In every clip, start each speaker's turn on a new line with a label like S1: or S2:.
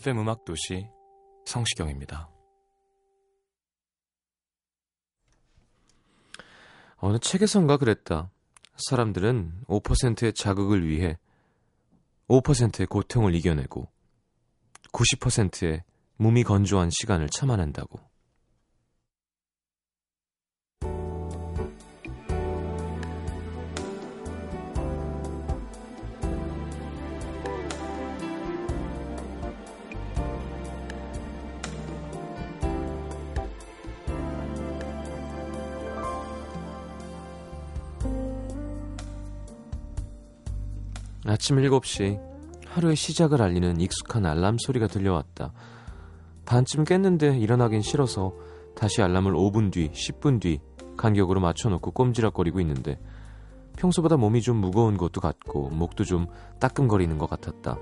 S1: FM 음악 도시 성시경입니다. 어느 책에선가 그랬다. 사람들은 5%의 자극을 위해 5%의 고통을 이겨내고 90%의 몸이 건조한 시간을 참아낸다고. 아침 7시 하루의 시작을 알리는 익숙한 알람 소리가 들려왔다. 반쯤 깼는데 일어나긴 싫어서 다시 알람을 5분 뒤, 10분 뒤 간격으로 맞춰놓고 꼼지락거리고 있는데 평소보다 몸이 좀 무거운 것도 같고 목도 좀 따끔거리는 것 같았다.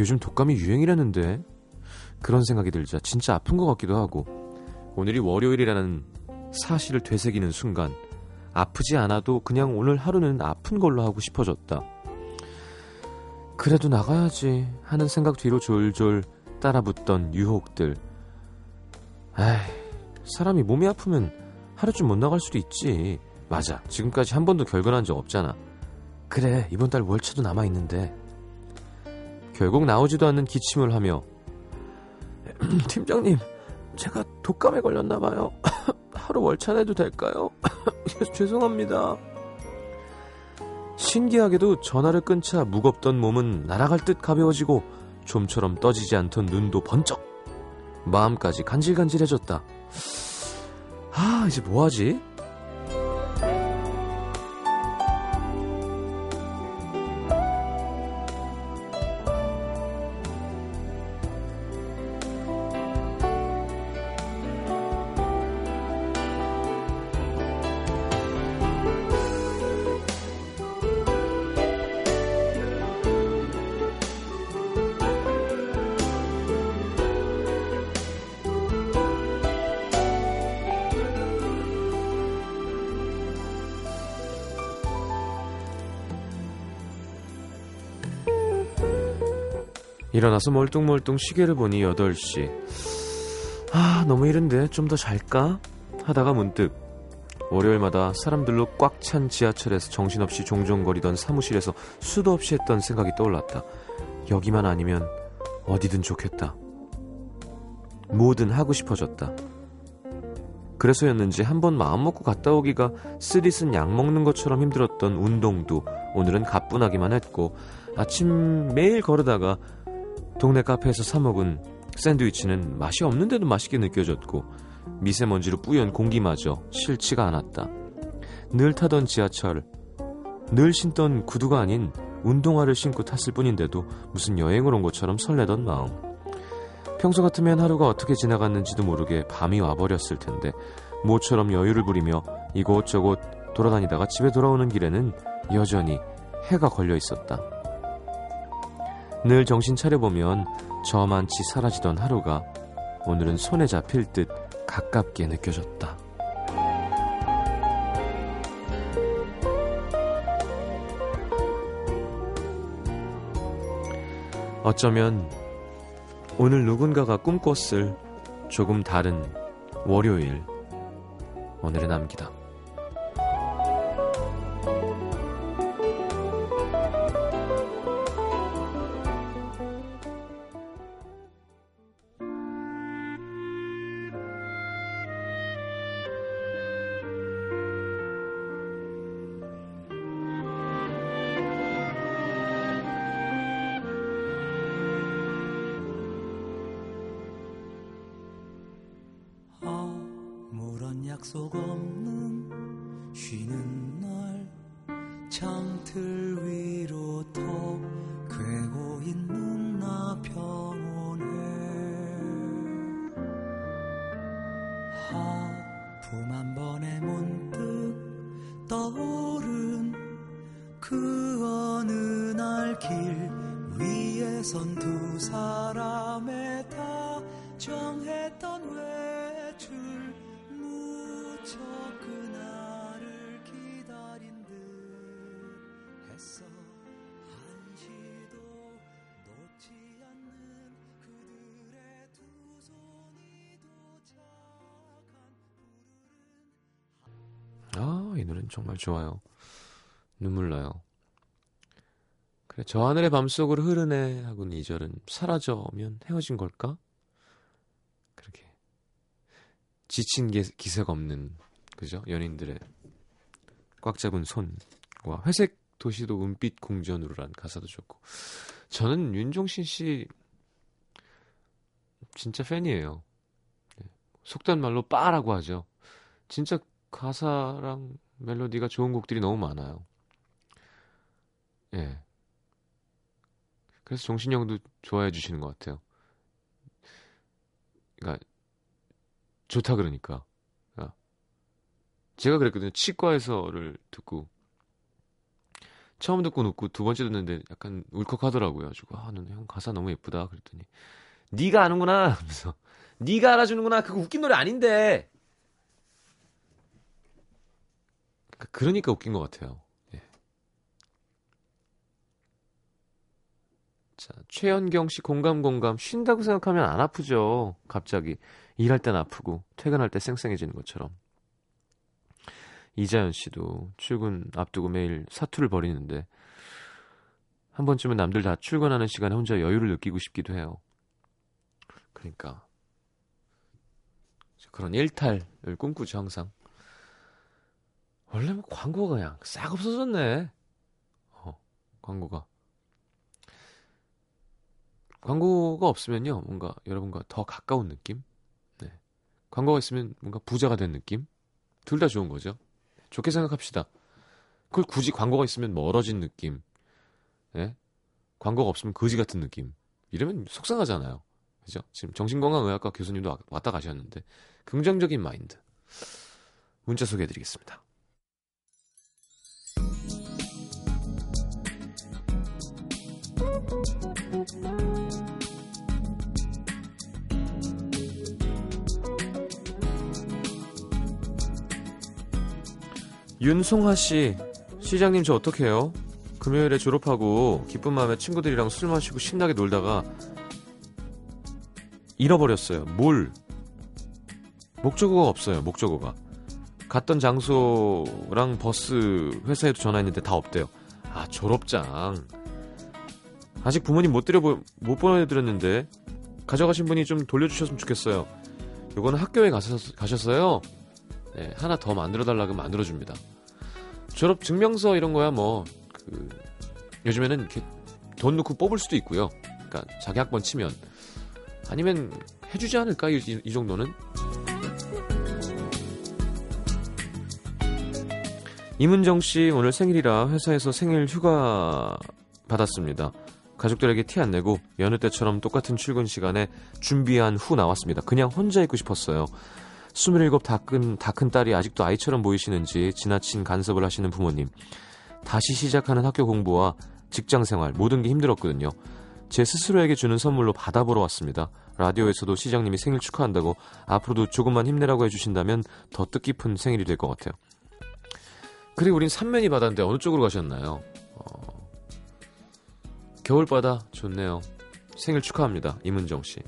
S1: 요즘 독감이 유행이라는데 그런 생각이 들자 진짜 아픈 것 같기도 하고 오늘이 월요일이라는 사실을 되새기는 순간 아프지 않아도 그냥 오늘 하루는 아픈 걸로 하고 싶어졌다. 그래도 나가야지 하는 생각 뒤로 졸졸 따라붙던 유혹들. 에이, 사람이 몸이 아프면 하루쯤 못 나갈 수도 있지. 맞아. 지금까지 한 번도 결근한 적 없잖아. 그래, 이번 달 월차도 남아있는데. 결국 나오지도 않는 기침을 하며 팀장님, 제가 독감에 걸렸나 봐요. 하루 월차 내도 될까요? 죄송합니다. 신기하게도 전화를 끊자 무겁던 몸은 날아갈 듯 가벼워지고 좀처럼 떠지지 않던 눈도 번쩍 마음까지 간질간질해졌다. 아 이제 뭐하지? 일어나서 멀뚱멀뚱 시계를 보니 8시. 아, 너무 이른데 좀 더 잘까? 하다가 문득 월요일마다 사람들로 꽉 찬 지하철에서 정신없이 종종 거리던 사무실에서 수도 없이 했던 생각이 떠올랐다. 여기만 아니면 어디든 좋겠다. 뭐든 하고 싶어졌다. 그래서였는지 한 번 마음먹고 갔다 오기가 쓰디쓴 약 먹는 것처럼 힘들었던 운동도 오늘은 가뿐하기만 했고 아침 매일 걸으다가 동네 카페에서 사 먹은 샌드위치는 맛이 없는데도 맛있게 느껴졌고 미세먼지로 뿌연 공기마저 싫지가 않았다. 늘 타던 지하철, 늘 신던 구두가 아닌 운동화를 신고 탔을 뿐인데도 무슨 여행을 온 것처럼 설레던 마음. 평소 같으면 하루가 어떻게 지나갔는지도 모르게 밤이 와버렸을 텐데 모처럼 여유를 부리며 이곳저곳 돌아다니다가 집에 돌아오는 길에는 여전히 해가 걸려 있었다. 늘 정신 차려보면 저만치 사라지던 하루가 오늘은 손에 잡힐 듯 가깝게 느껴졌다. 어쩌면 오늘 누군가가 꿈꿨을 조금 다른 월요일 오늘의 남기다.
S2: 약속 없는 이
S1: 노래는 정말 좋아요. 눈물 나요. 그래, 저 하늘의 밤속으로 흐르네 하고는 이절은 사라져면 헤어진 걸까? 그렇게 지친 게, 기세가 없는 그죠? 연인들의 꽉 잡은 손과 회색 도시도 은빛 공전으로란 가사도 좋고 저는 윤종신 씨 진짜 팬이에요. 네. 속단 말로 빠라고 하죠. 진짜 가사랑 멜로디가 좋은 곡들이 너무 많아요. 예. 그래서 종신 형도 좋아해 주시는 것 같아요. 그러니까 좋다 그러니까. 아. 제가 그랬거든요. 치과에서를 듣고 처음 듣고 웃고 두 번째 듣는데 약간 울컥하더라고요. 가지고 아, 너형 가사 너무 예쁘다 그랬더니 네가 아는구나 하면서 네가 알아주는구나. 그거 웃긴 노래 아닌데. 그러니까 그러니까 웃긴 것 같아요. 예. 자, 최현경 씨 공감 공감 쉰다고 생각하면 안 아프죠. 갑자기 일할 땐 아프고 퇴근할 때 쌩쌩해지는 것처럼. 이자연 씨도 출근 앞두고 매일 사투를 벌이는데 한 번쯤은 남들 다 출근하는 시간에 혼자 여유를 느끼고 싶기도 해요. 그러니까 그런 일탈을 꿈꾸죠 항상. 원래 뭐 광고가 그냥 싹 없어졌네. 어, 광고가. 광고가 없으면요, 뭔가 여러분과 더 가까운 느낌? 네. 광고가 있으면 뭔가 부자가 된 느낌? 둘 다 좋은 거죠. 좋게 생각합시다. 그걸 굳이 광고가 있으면 멀어진 느낌. 예? 광고가 없으면 거지 같은 느낌. 이러면 속상하잖아요. 그죠? 지금 정신건강의학과 교수님도 와- 왔다 가셨는데, 긍정적인 마인드. 문자 소개해드리겠습니다. 윤송하 씨, 시장님 저 어떡해요? 금요일에 졸업하고 기쁜 마음에 친구들이랑 술 마시고 신나게 놀다가 잃어버렸어요. 뭘? 목적어가 없어요. 목적어가. 갔던 장소랑 버스 회사에도 전화했는데 다 없대요. 아 졸업장. 아직 부모님 못 드려 못 보내드렸는데 가져가신 분이 좀 돌려주셨으면 좋겠어요. 요거는 학교에 가셨, 가셨어요. 네, 하나 더 만들어 달라고 만들어 줍니다. 졸업 증명서 이런 거야 뭐 그, 요즘에는 돈 넣고 뽑을 수도 있고요. 그러니까 자기 학번 치면 아니면 해주지 않을까 이, 이- 이 정도는 이문정 씨 오늘 생일이라 회사에서 생일 휴가 받았습니다. 가족들에게 티 안 내고 여느 때처럼 똑같은 출근 시간에 준비한 후 나왔습니다. 그냥 혼자 있고 싶었어요. 27 다 큰, 다큰 딸이 아직도 아이처럼 보이시는지 지나친 간섭을 하시는 부모님. 다시 시작하는 학교 공부와 직장 생활 모든 게 힘들었거든요. 제 스스로에게 주는 선물로 받아보러 왔습니다. 라디오에서도 시장님이 생일 축하한다고 앞으로도 조금만 힘내라고 해주신다면 더 뜻깊은 생일이 될 것 같아요. 그리고 우린 삼면이 바다인데 어느 쪽으로 가셨나요? 어, 겨울바다 좋네요. 생일 축하합니다. 이문정 씨.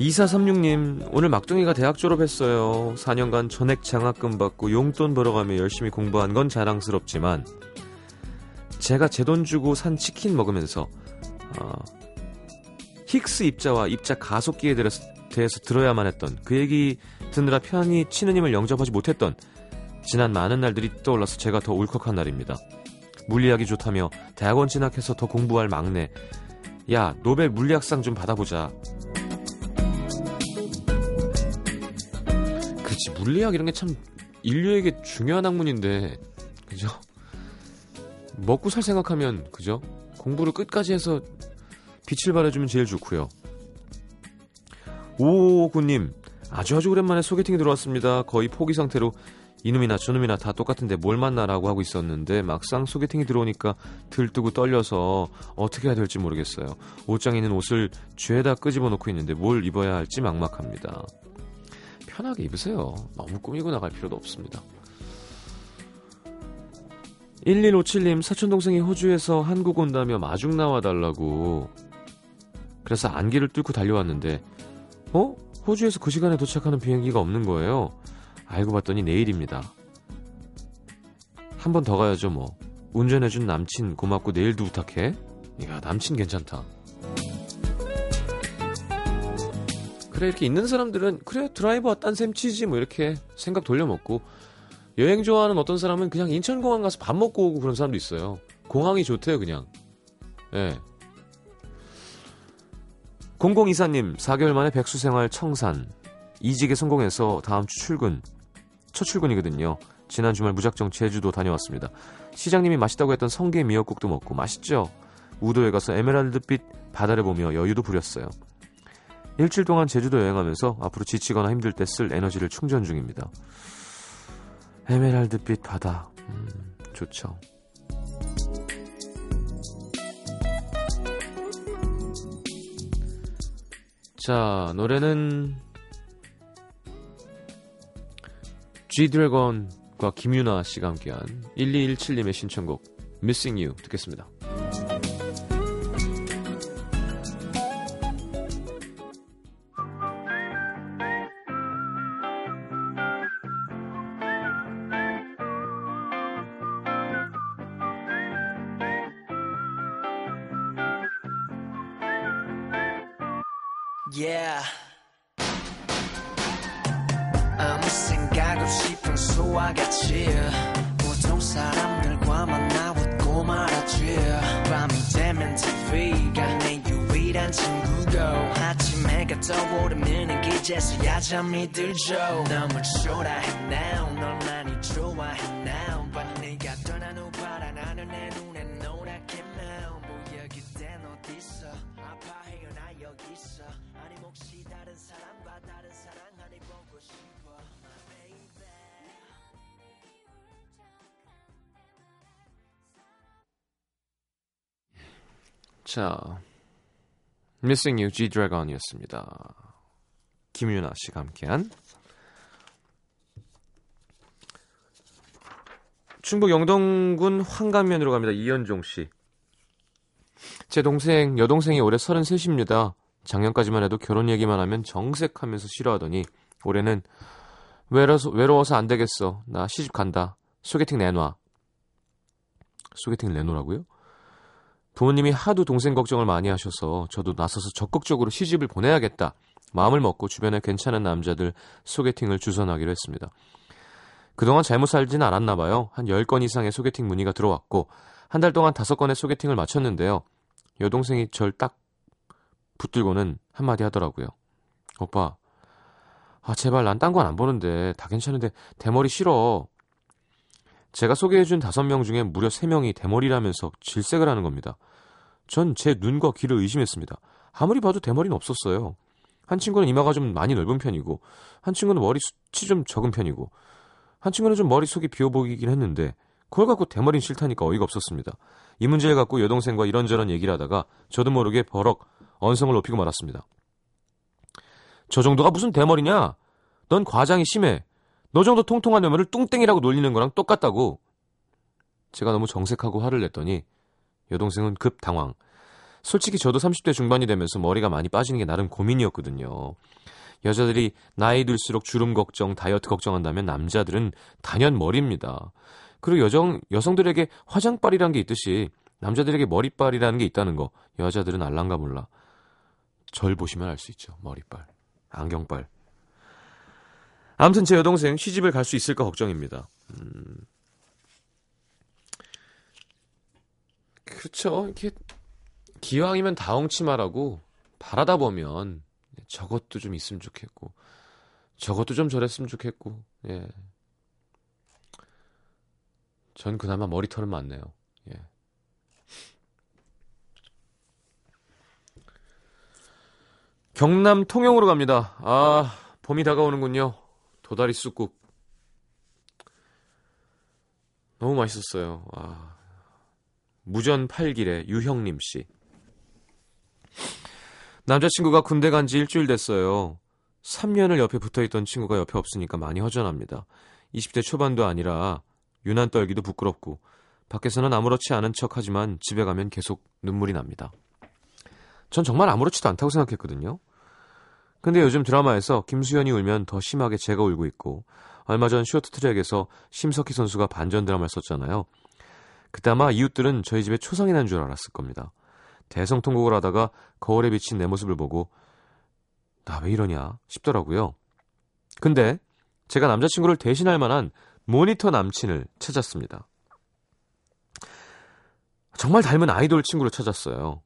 S1: 2436님, 오늘 막둥이가 대학 졸업했어요. 4년간 전액 장학금 받고 용돈 벌어가며 열심히 공부한 건 자랑스럽지만, 제가 제 돈 주고 산 치킨 먹으면서, 어, 힉스 입자와 입자 가속기에 대해서, 대해서 들어야만 했던, 그 얘기 듣느라 편히 치느님을 영접하지 못했던, 지난 많은 날들이 떠올라서 제가 더 울컥한 날입니다. 물리학이 좋다며 대학원 진학해서 더 공부할 막내. 야, 노벨 물리학상 좀 받아보자. 그치 물리학 이런 게 참 인류에게 중요한 학문인데 그죠? 먹고 살 생각하면 그죠? 공부를 끝까지 해서 빛을 발해주면 제일 좋고요. 오구님 아주 아주 오랜만에 소개팅이 들어왔습니다. 거의 포기 상태로 이놈이나 저놈이나 다 똑같은데 뭘 만나라고 하고 있었는데 막상 소개팅이 들어오니까 들뜨고 떨려서 어떻게 해야 될지 모르겠어요. 옷장에 있는 옷을 죄다 끄집어 놓고 있는데 뭘 입어야 할지 막막합니다. 편하게 입으세요. 너무 꾸미고 나갈 필요도 없습니다. 1157님, 사촌동생이 호주에서 한국 온다며 마중 나와 달라고. 그래서 안개를 뚫고 달려왔는데, 어? 호주에서 그 시간에 도착하는 비행기가 없는 거예요. 알고 봤더니 내일입니다. 한 번 더 가야죠, 뭐. 운전해준 남친 고맙고 내일도 부탁해. 야, 남친 괜찮다. 그래, 이렇게 있는 사람들은, 그래, 드라이버 딴 셈 치지, 뭐, 이렇게 생각 돌려먹고, 여행 좋아하는 어떤 사람은 그냥 인천공항 가서 밥 먹고 오고 그런 사람도 있어요. 공항이 좋대요, 그냥. 예. 0024님, 4개월 만에 백수 생활 청산. 이직에 성공해서 다음 주 출근. 첫 출근이거든요. 지난 주말 무작정 제주도 다녀왔습니다. 시장님이 맛있다고 했던 성게 미역국도 먹고 맛있죠? 우도에 가서 에메랄드빛 바다를 보며 여유도 부렸어요. 일주일 동안 제주도 여행하면서 앞으로 지치거나 힘들 때 쓸 에너지를 충전 중입니다. 에메랄드빛 바다. 음, 좋죠. 자, 노래는 G드래곤과 김유나 씨가 함께한 1217님의 신청곡 Missing You 듣겠습니다. 자, Missing You G-Dragon이었습니다. 김유나 씨가 함께한 충북 영동군 황감면으로 갑니다. 이현종 씨. 제 동생, 여동생이 올해 33입니다. 작년까지만 해도 결혼 얘기만 하면 정색하면서 싫어하더니 올해는 외로워서, 외로워서 안 되겠어. 나 시집 간다. 소개팅 내놔. 소개팅을 내놓으라고요? 부모님이 하도 동생 걱정을 많이 하셔서 저도 나서서 적극적으로 시집을 보내야겠다. 마음을 먹고 주변에 괜찮은 남자들 소개팅을 주선하기로 했습니다. 그동안 잘못 살진 않았나 봐요. 한 10건 이상의 소개팅 문의가 들어왔고 한 달 동안 5건의 소개팅을 마쳤는데요. 여동생이 절 딱 붙들고는 한마디 하더라고요. 오빠, 아 제발 난 딴 건 안 보는데 다 괜찮은데 대머리 싫어. 제가 소개해준 5명 중에 무려 3명이 대머리라면서 질색을 하는 겁니다. 전 제 눈과 귀를 의심했습니다. 아무리 봐도 대머리는 없었어요. 한 친구는 이마가 좀 많이 넓은 편이고 한 친구는 머리 숱이 좀 적은 편이고 한 친구는 좀 머릿속이 비어 보이긴 했는데 그걸 갖고 대머리는 싫다니까 어이가 없었습니다. 이 문제를 갖고 여동생과 이런저런 얘기를 하다가 저도 모르게 버럭 언성을 높이고 말았습니다. 저 정도가 무슨 대머리냐? 넌 과장이 심해. 너 정도 통통한 녀면을 뚱땡이라고 놀리는 거랑 똑같다고. 제가 너무 정색하고 화를 냈더니 여동생은 급 당황. 솔직히 저도 30대 중반이 되면서 머리가 많이 빠지는 게 나름 고민이었거든요. 여자들이 나이 들수록 주름 걱정, 다이어트 걱정한다면 남자들은 단연 머리입니다. 그리고 여정, 여성들에게 화장빨이라는 게 있듯이 남자들에게 머리빨이라는 게 있다는 거 여자들은 알란가 몰라. 절 보시면 알 수 있죠. 머리빨, 안경빨. 아무튼 제 여동생 시집을 갈 수 있을까 걱정입니다. 음... 그렇죠. 이렇게 기왕이면 다홍치마라고 바라다 보면 저것도 좀 있으면 좋겠고 저것도 좀 저랬으면 좋겠고, 예. 전 그나마 머리털은 많네요. 예. 경남 통영으로 갑니다. 아, 봄이 다가오는군요. 도다리 쑥국. 너무 맛있었어요. 아. 무전 8길의 유형님 씨. 남자친구가 군대 간 지 일주일 됐어요. 3년을 옆에 붙어 있던 친구가 옆에 없으니까 많이 허전합니다. 20대 초반도 아니라 유난 떨기도 부끄럽고 밖에서는 아무렇지 않은 척 하지만 집에 가면 계속 눈물이 납니다. 전 정말 아무렇지도 않다고 생각했거든요. 근데 요즘 드라마에서 김수현이 울면 더 심하게 제가 울고 있고 얼마 전 쇼트트랙에서 심석희 선수가 반전 드라마를 썼잖아요. 그때 아마 이웃들은 저희 집에 초상이 난 줄 알았을 겁니다. 대성통곡을 하다가 거울에 비친 내 모습을 보고 나 왜 이러냐 싶더라고요. 근데 제가 남자친구를 대신할 만한 모니터 남친을 찾았습니다. 정말 닮은 아이돌 친구를 찾았어요.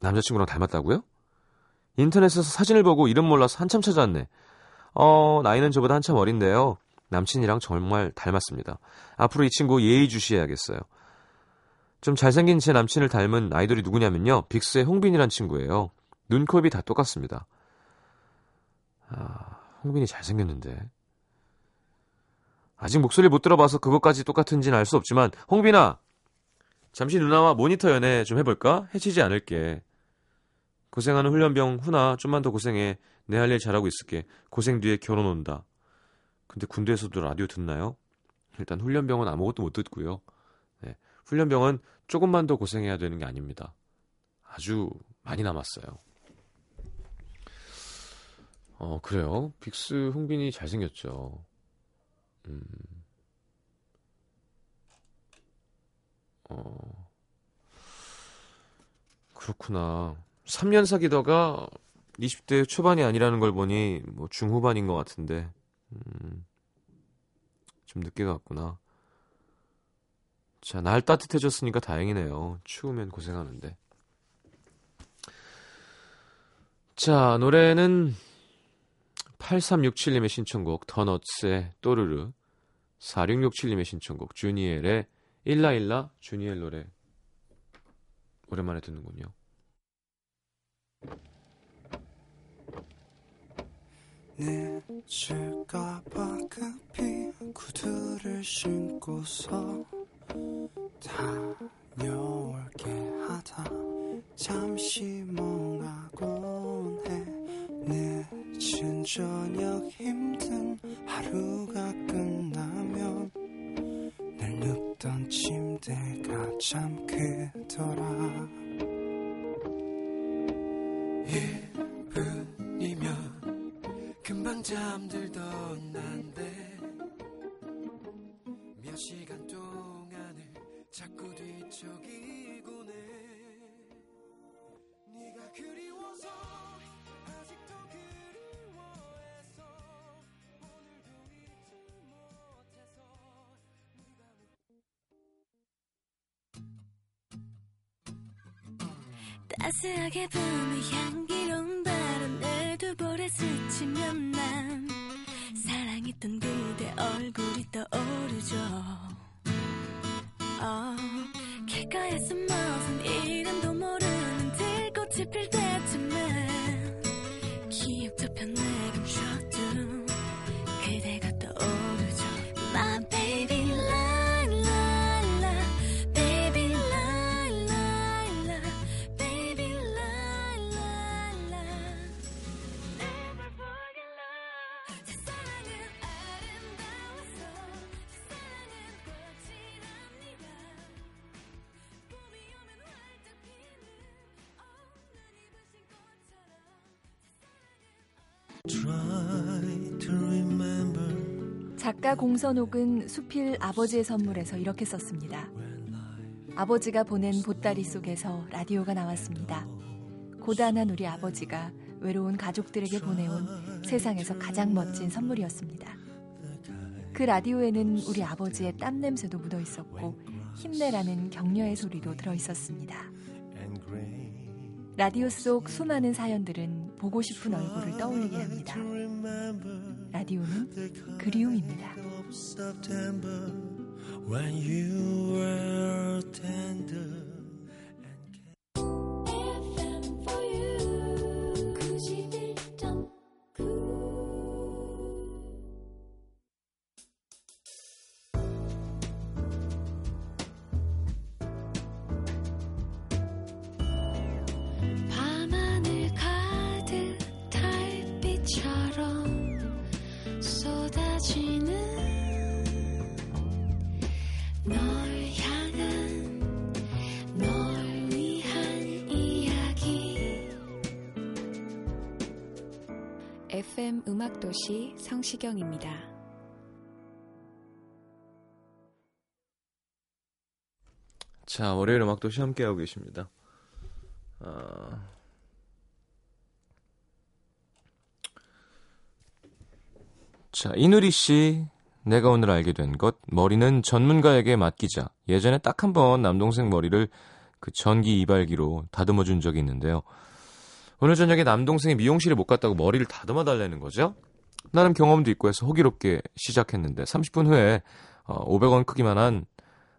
S1: 남자친구랑 닮았다고요? 인터넷에서 사진을 보고 이름 몰라서 한참 찾았네. 어, 나이는 저보다 한참 어린데요. 남친이랑 정말 닮았습니다. 앞으로 이 친구 예의주시해야겠어요. 좀 잘생긴 제 남친을 닮은 아이돌이 누구냐면요. 빅스의 홍빈이란 친구예요. 눈, 코, 입이 다 똑같습니다. 아, 홍빈이 잘생겼는데. 아직 목소리 못 들어봐서 그것까지 똑같은지는 알 수 없지만 홍빈아 잠시 누나와 모니터 연애 좀 해볼까? 해치지 않을게. 고생하는 훈련병 훈아 좀만 더 고생해. 내 할 일 잘하고 있을게. 고생 뒤에 결혼 온다. 근데 군대에서도 라디오 듣나요? 일단 훈련병은 아무것도 못 듣고요. 네, 훈련병은 조금만 더 고생해야 되는 게 아닙니다. 아주 많이 남았어요. 어, 그래요. 빅스 흥빈이 잘생겼죠. 음. 어. 그렇구나. 3년 사귀다가 20대 초반이 아니라는 걸 보니 뭐 중후반인 것 같은데. 음. 좀 늦게 갔구나. 자, 날 따뜻해졌으니까 다행이네요. 추우면 고생하는데. 자, 노래는 8367님의 신청곡 더너츠의 또르르 4667님의 신청곡 주니엘의 일라일라 주니엘 노래 오랜만에 듣는군요. 늦을까봐 급히 구두를 신고서 다 따스하게 부는 향기로운 바람에 두 볼에 스치면 난 사랑했던 그대 얼굴이 떠오르죠. 어, 길가에 숨어선 이름도 모르는 들꽃이 필 때쯤에 기억 저편에 감
S3: 작가 공선옥은 수필 아버지의 선물에서 이렇게 썼습니다. 아버지가 보낸 보따리 속에서 라디오가 나왔습니다. 고단한 우리 아버지가 외로운 가족들에게 보내온 세상에서 가장 멋진 선물이었습니다. 그 라디오에는 우리 아버지의 땀 냄새도 묻어 있었고 힘내라는 격려의 소리도 들어 있었습니다. 라디오 속 수많은 사연들은 보고 싶은 얼굴을 떠올리게 합니다. 라디오는 그리움입니다.
S4: FM 음악도시 성시경입니다.
S1: 자, 월요일 음악 도시 함께하고 계십니다. 아... 자, 이누리 씨. 내가 오늘 알게 된 것, 머리는 전문가에게 맡기자. 예전에 딱 한 번 남동생 머리를 그 전기 이발기로 다듬어 준 적이 있는데요. 오늘 저녁에 남동생이 미용실에 못 갔다고 머리를 다듬어 달라는 거죠. 나름 경험도 있고 해서 호기롭게 시작했는데 30분 후에 어, 500원 크기만한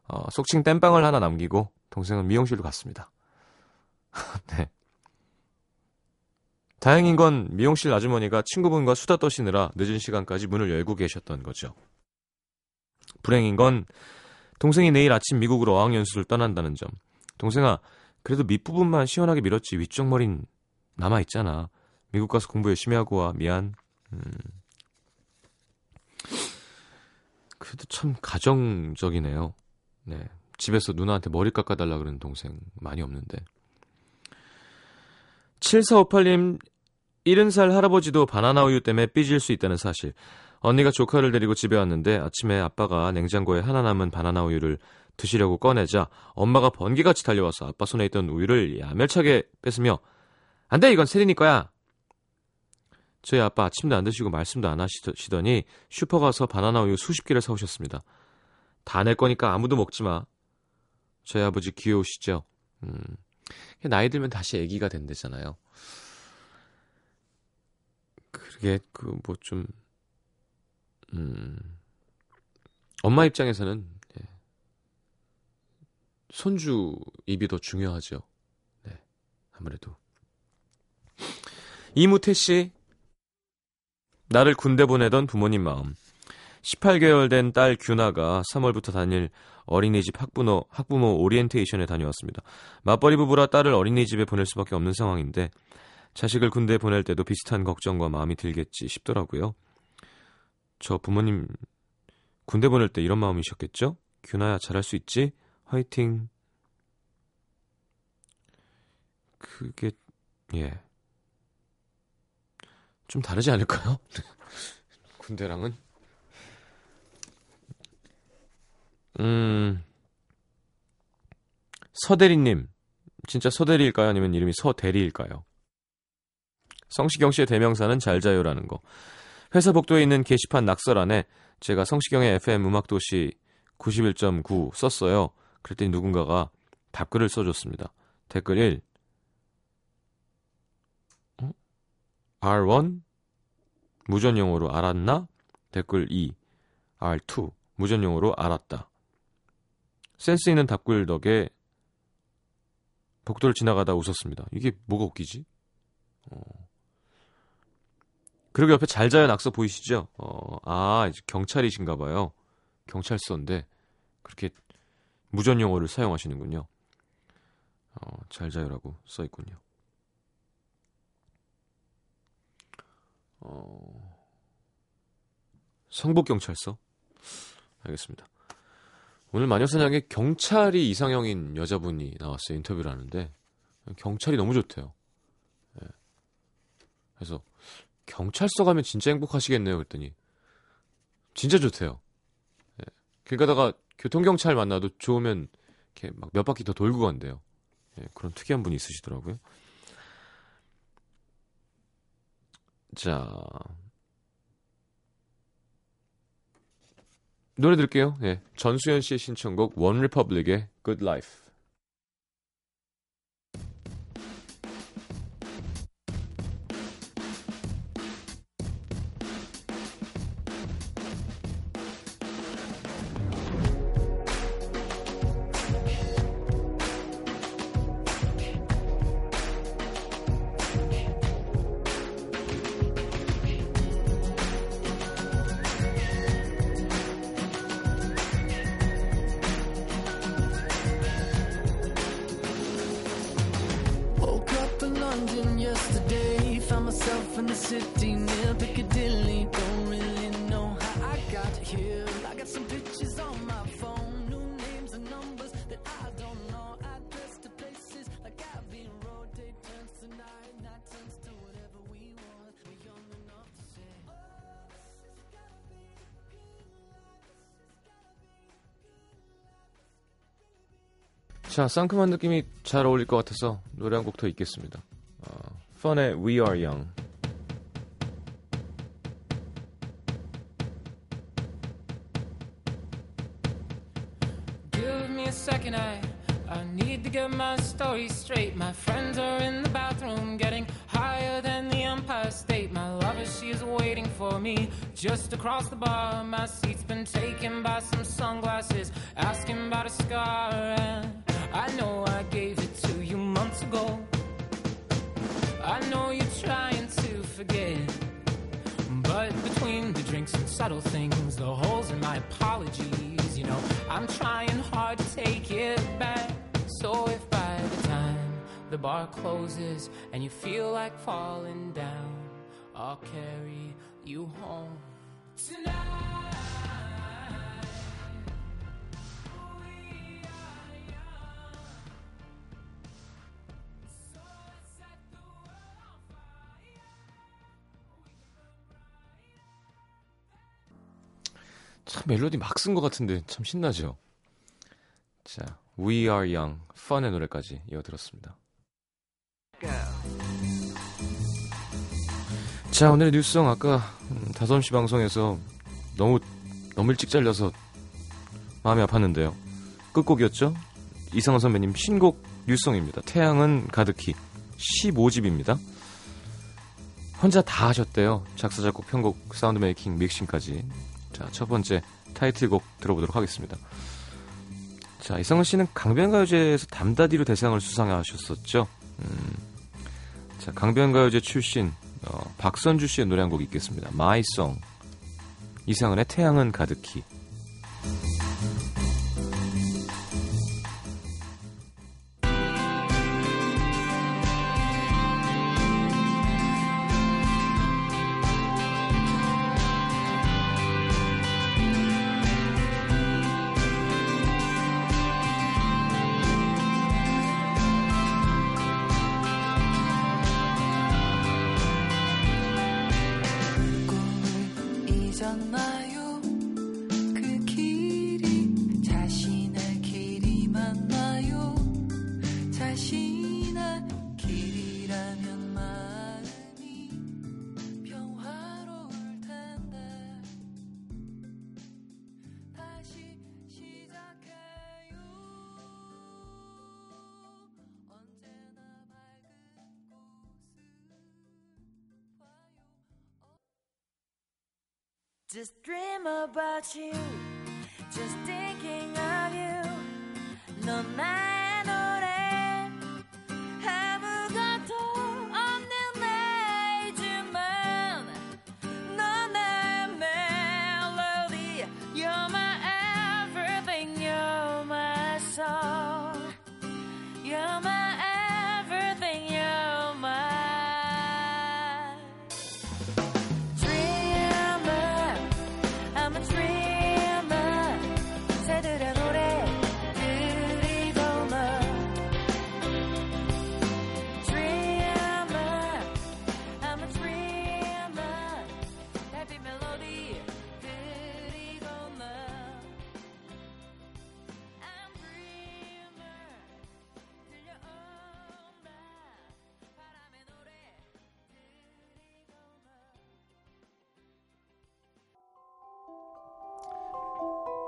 S1: 어, 속칭 땜빵을 하나 남기고 동생은 미용실로 갔습니다. 네. 다행인 건 미용실 아주머니가 친구분과 수다 떠시느라 늦은 시간까지 문을 열고 계셨던 거죠. 불행인 건 동생이 내일 아침 미국으로 어학연수를 떠난다는 점. 동생아, 그래도 밑부분만 시원하게 밀었지 위쪽 머린 남아 있잖아. 미국 가서 공부 열심히 하고 와. 미안. 음. 그래도 참 가정적이네요. 네. 집에서 누나한테 머리 깎아달라 그러는 동생 많이 없는데. 7458님, 70살 할아버지도 바나나 우유 때문에 삐질 수 있다는 사실. 언니가 조카를 데리고 집에 왔는데 아침에 아빠가 냉장고에 하나 남은 바나나 우유를 드시려고 꺼내자 엄마가 번개같이 달려와서 아빠 손에 있던 우유를 야멸차게 뺏으며 안 돼, 이건 세린이 거야. 저희 아빠 아침도 안 드시고 말씀도 안 하시더니 슈퍼 가서 바나나 우유 수십 개를 사오셨습니다. 다낼 거니까 아무도 먹지 마. 저희 아버지 귀여우시죠? 음. 나이 들면 다시 아기가 된대잖아요. 그게 그 뭐 좀 음. 엄마 입장에서는 예. 손주 입이 더 중요하죠. 네. 아무래도 이무태 씨 나를 군대 보내던 부모님 마음 18개월 된 딸 규나가 3월부터 다닐 어린이집 학부모, 학부모 오리엔테이션에 다녀왔습니다. 맞벌이 부부라 딸을 어린이집에 보낼 수밖에 없는 상황인데 자식을 군대에 보낼 때도 비슷한 걱정과 마음이 들겠지 싶더라고요. 저 부모님 군대 보낼 때 이런 마음이셨겠죠? 규나야 잘할 수 있지? 화이팅. 그게 예. 좀 다르지 않을까요? 군대랑은? 음, 서대리님. 진짜 서대리일까요? 아니면 이름이 서대리일까요? 성시경 씨의 대명사는 잘 자요라는 거. 회사 복도에 있는 게시판 낙서란에 제가 성시경의 FM 음악도시 91.9 썼어요. 그랬더니 누군가가 답글을 써줬습니다. 댓글 1. R1 무전용어로 알았나? 댓글 2 R2 무전용어로 알았다. 센스 있는 답글 덕에 복도를 지나가다 웃었습니다. 이게 뭐가 웃기지? 어. 그리고 옆에 잘 자요 낙서 보이시죠? 어, 아, 경찰이신가 봐요. 경찰서인데 그렇게 무전 용어를 사용하시는군요. 어, 잘 자요라고 써 있군요. 어... 성북경찰서? 알겠습니다. 오늘 마녀사냥에 경찰이 이상형인 여자분이 나왔어요. 인터뷰를 하는데. 경찰이 너무 좋대요. 네. 그래서, 경찰서 가면 진짜 행복하시겠네요. 그랬더니, 진짜 좋대요. 네. 길 가다가 교통경찰 만나도 좋으면, 이렇게 막 몇 바퀴 더 돌고 간대요. 네. 그런 특이한 분이 있으시더라고요. 자. 노래 들을게요. 예. 전수연 씨의 신청곡 원 리퍼블릭의 Good Life. 자, 상큼한 느낌이 잘 어울릴 것 같아서 노래 한 곡 더 있겠습니다. 어, 펀의 We Are Young.
S5: Give me a second, I I need to get my story straight. My friends are in the bathroom, getting higher than the Empire State. My lover, she is waiting for me just across the bar. My seat's been taken by some sunglasses, asking about a scar. And I know I gave it to you months ago. I know you're trying to forget. But between the drinks and subtle things, the holes in my apologies, you know, I'm trying hard to take it back. So if by the time the bar closes and you feel like falling down, I'll carry you home tonight.
S1: 참 멜로디 막 쓴 것 같은데 참 신나죠? 자, We Are Young, 펀의 노래까지 이어들었습니다. 자, 오늘의 뉴스성 아까 음, 5시 방송에서 너무 너무 일찍 잘려서 마음이 아팠는데요. 끝곡이었죠? 이상원 선배님 신곡 뉴스성입니다. 태양은 가득히 15집입니다. 혼자 다 하셨대요. 작사, 작곡, 편곡, sound making, 믹싱까지. 자, 첫 번째 타이틀곡 들어보도록 하겠습니다. 자, 이상은 씨는 강변가요제에서 담다디로 대상을 수상하셨었죠. 음, 자, 강변가요제 출신 어, 박선주 씨의 노래 한 곡 있겠습니다. My Song. 이상은의 태양은 가득히.
S6: Just dream about you, just thinking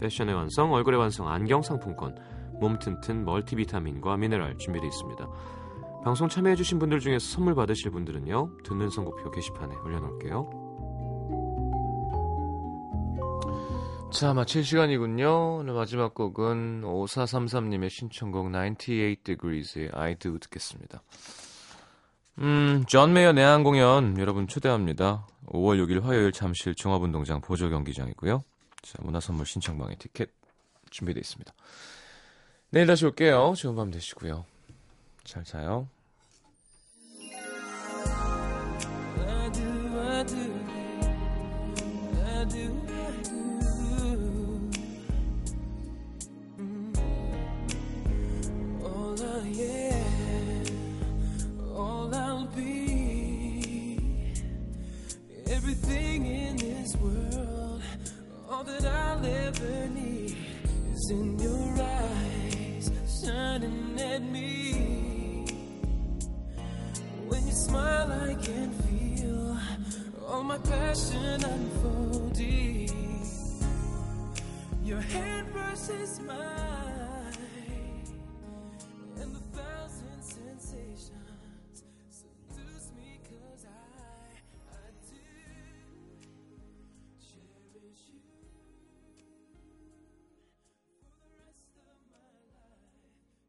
S1: 패션의 완성, 얼굴의 완성, 안경 상품권, 몸 튼튼 멀티비타민과 미네랄 준비되어 있습니다. 방송 참여해주신 분들 중에서 선물 받으실 분들은요, 듣는 선곡표 게시판에 올려놓을게요. 자, 마칠 시간이군요. 오늘 마지막 곡은 5433님의 신청곡 98 Degrees의 I Do 듣겠습니다. 음, 존 메이어 내한 공연 여러분 초대합니다. 5월 6일 화요일 잠실 종합운동장 보조 경기장이고요. 자, 문화선물 신청방에 티켓 준비되어 있습니다. 내일 다시 올게요. 좋은 밤 되시고요. 잘 자요.
S7: That I'll ever need is in your eyes, shining at me. When you smile, I can feel all my passion unfolding. Your hand versus mine.